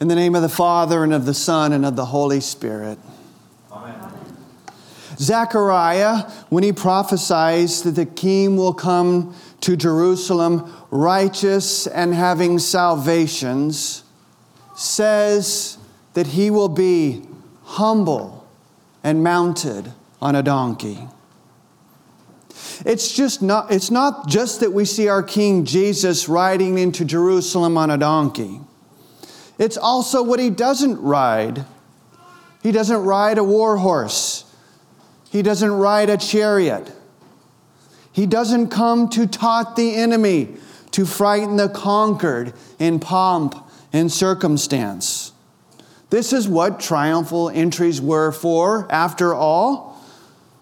In the name of the Father, and of the Son, and of the Holy Spirit. Amen. Zechariah, when he prophesies that the king will come to Jerusalem righteous and having salvations, says that he will be humble and mounted on a donkey. It's just not it's not just that we see our king Jesus riding into Jerusalem on a donkey. It's also what he doesn't ride. He doesn't ride a war horse. He doesn't ride a chariot. He doesn't come to taunt the enemy, to frighten the conquered in pomp and circumstance. This is what triumphal entries were for, after all,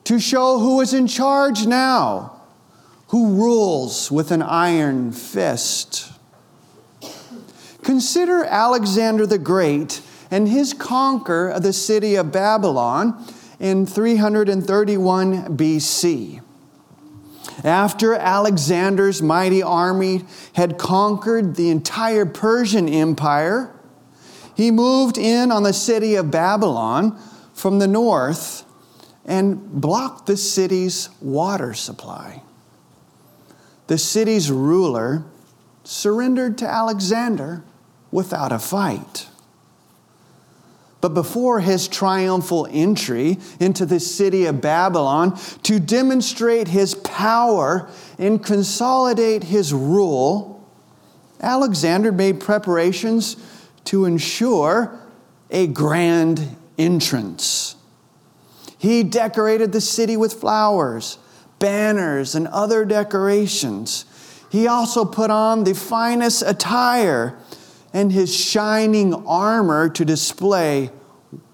to show who is in charge now, who rules with an iron fist. Consider Alexander the Great and his conquer of the city of Babylon in 331 BC. After Alexander's mighty army had conquered the entire Persian Empire, he moved in on the city of Babylon from the north and blocked the city's water supply. The city's ruler surrendered to Alexander without a fight. But before his triumphal entry into the city of Babylon, to demonstrate his power and consolidate his rule, Alexander made preparations to ensure a grand entrance. He decorated the city with flowers, banners, and other decorations. He also put on the finest attire and his shining armor to display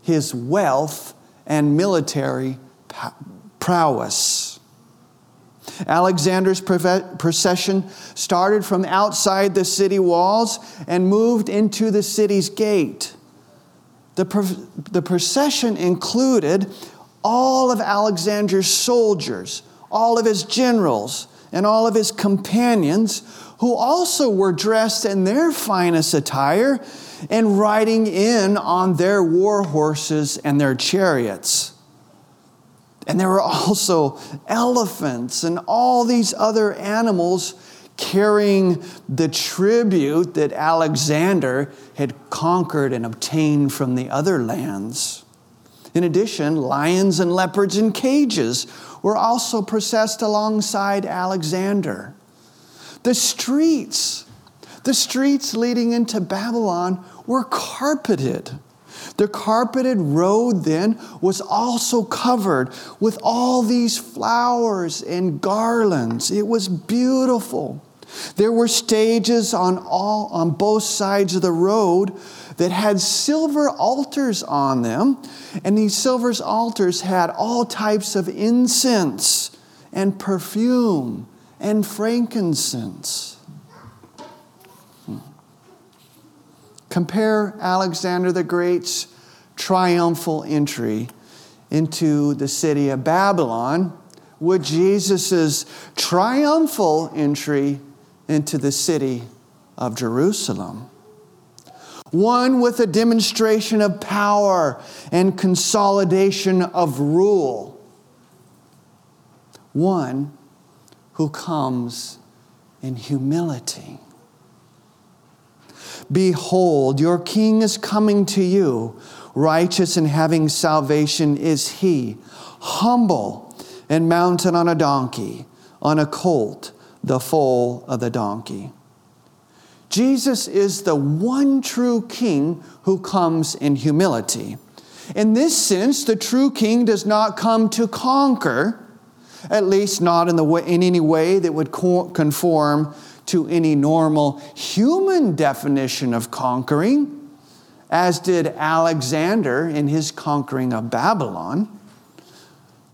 his wealth and military prowess. Alexander's procession started from outside the city walls and moved into the city's gate. The, the procession included all of Alexander's soldiers, all of his generals, and all of his companions who also were dressed in their finest attire and riding in on their war horses and their chariots. And there were also elephants and all these other animals carrying the tribute that Alexander had conquered and obtained from the other lands. In addition, lions and leopards in cages were also processed alongside Alexander. The streets, the streets leading into Babylon were carpeted. The carpeted road then was also covered with all these flowers and garlands. It was beautiful. There were stages on all on both sides of the road that had silver altars on them, and these silver altars had all types of incense and perfume and frankincense. Compare Alexander the Great's triumphal entry into the city of Babylon with Jesus' triumphal entry into the city of Jerusalem. One with a demonstration of power and consolidation of rule. One who comes in humility. Behold, your king is coming to you. Righteous and having salvation is he, humble and mounted on a donkey, on a colt, the foal of the donkey. Jesus is the one true king who comes in humility. In this sense, the true king does not come to conquer, at least not in, the way, in any way that would conform to any normal human definition of conquering, as did Alexander in his conquering of Babylon.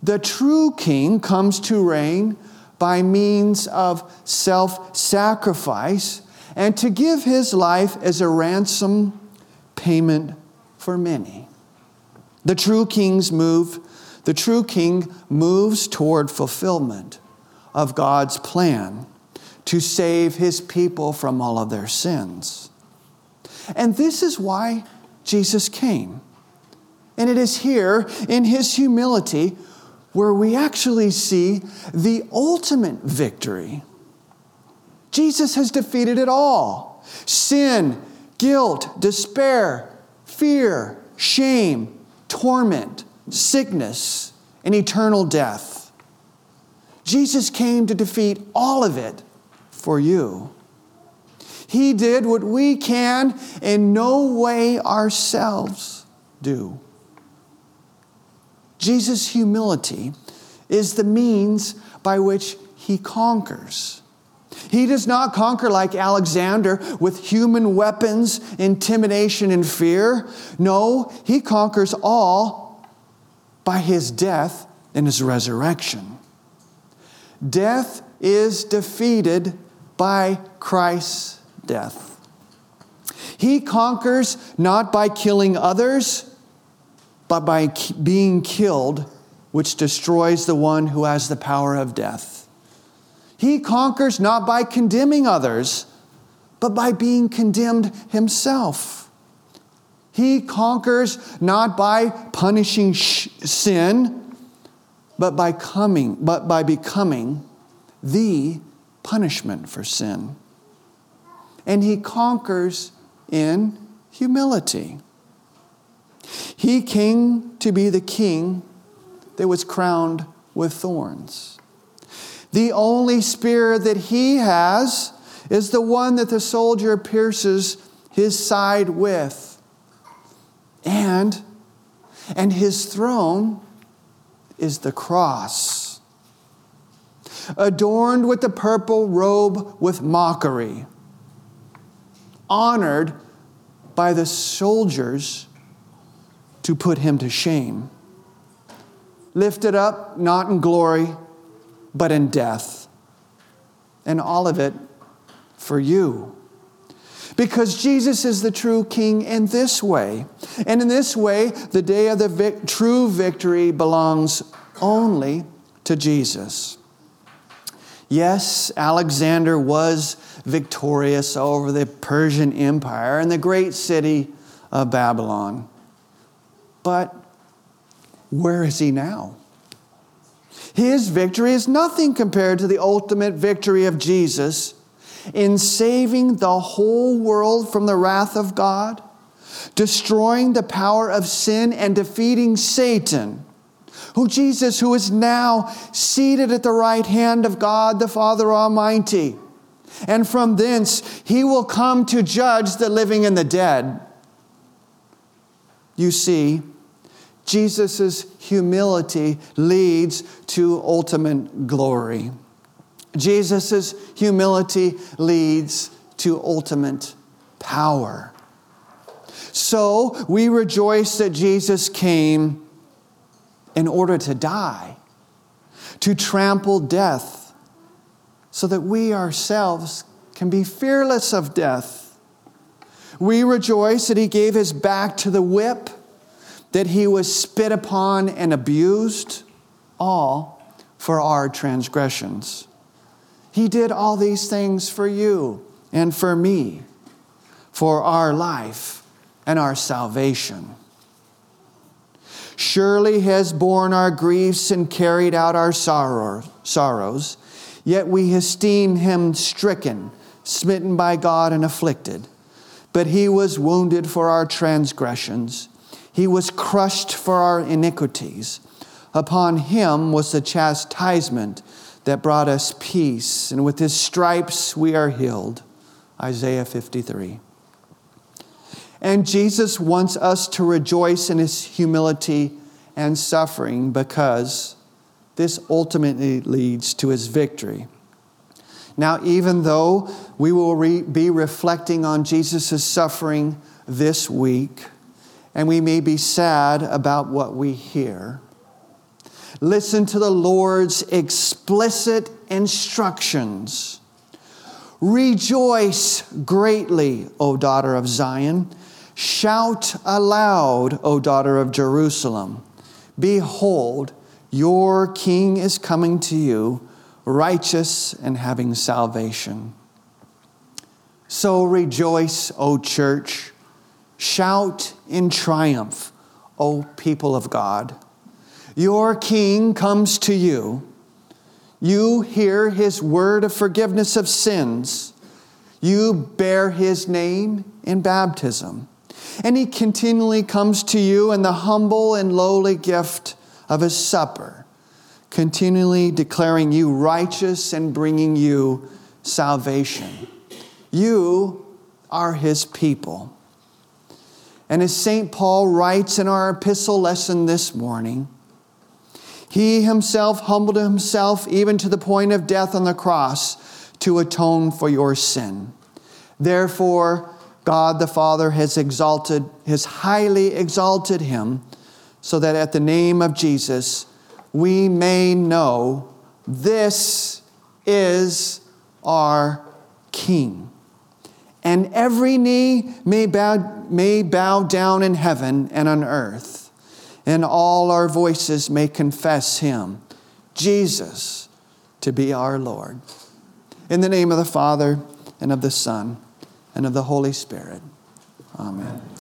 The true king comes to reign by means of self sacrifice and to give his life as a ransom payment for many. The true king's move the true king moves toward fulfillment of God's plan to save his people from all of their sins. And this is why Jesus came. And it is here in his humility where we actually see the ultimate victory. Jesus has defeated it all sin, guilt, despair, fear, shame, torment, sickness, and eternal death. Jesus came to defeat all of it for you. He did what we can in no way ourselves do. Jesus' humility is the means by which he conquers. He does not conquer like Alexander with human weapons, intimidation, and fear. No, he conquers all by his death and his resurrection. Death is defeated by Christ's death. He conquers not by killing others, but by being killed, which destroys the one who has the power of death. He conquers not by condemning others, but by being condemned himself. He conquers not by punishing sh- sin, but by coming, but by becoming the punishment for sin. And he conquers in humility. He came to be the king that was crowned with thorns. The only spear that he has is the one that the soldier pierces his side with. And, and his throne is the cross, adorned with the purple robe with mockery, honored by the soldiers to put him to shame. Lifted up, not in glory but in death. And all of it for you. Because Jesus is the true king in this way. And in this way, the day of the vic- true victory belongs only to Jesus. Yes, Alexander was victorious over the Persian Empire and the great city of Babylon. But where is he now? His victory is nothing compared to the ultimate victory of Jesus in saving the whole world from the wrath of God, destroying the power of sin, and defeating Satan. Who Jesus, who is now seated at the right hand of God the Father Almighty. And from thence he will come to judge the living and the dead. You see, Jesus' humility leads to ultimate glory. Jesus' humility leads to ultimate power. So we rejoice that Jesus came in order to die, to trample death, so that we ourselves can be fearless of death. We rejoice that he gave his back to the whip that he was spit upon and abused, all for our transgressions. He did all these things for you and for me, for our life and our salvation. Surely has borne our griefs and carried out our sorrow, sorrows, yet we esteem him stricken, smitten by God, and afflicted. But he was wounded for our transgressions he was crushed for our iniquities. Upon him was the chastisement that brought us peace, and with his stripes we are healed. Isaiah 53. And Jesus wants us to rejoice in his humility and suffering because this ultimately leads to his victory. Now, even though we will re- be reflecting on Jesus' suffering this week, and we may be sad about what we hear. Listen to the Lord's explicit instructions. Rejoice greatly, O daughter of Zion. Shout aloud, O daughter of Jerusalem. Behold, your king is coming to you, righteous and having salvation. So rejoice, O church Shout in triumph, O people of God. Your King comes to you. You hear his word of forgiveness of sins. You bear his name in baptism. And he continually comes to you in the humble and lowly gift of his supper, continually declaring you righteous and bringing you salvation. You are his people. And as St. Paul writes in our epistle lesson this morning, he himself humbled himself even to the point of death on the cross to atone for your sin. Therefore, God the Father has exalted, has highly exalted him, so that at the name of Jesus we may know this is our King. And every knee may bow, may bow down in heaven and on earth, and all our voices may confess him, Jesus, to be our Lord. In the name of the Father, and of the Son, and of the Holy Spirit. Amen.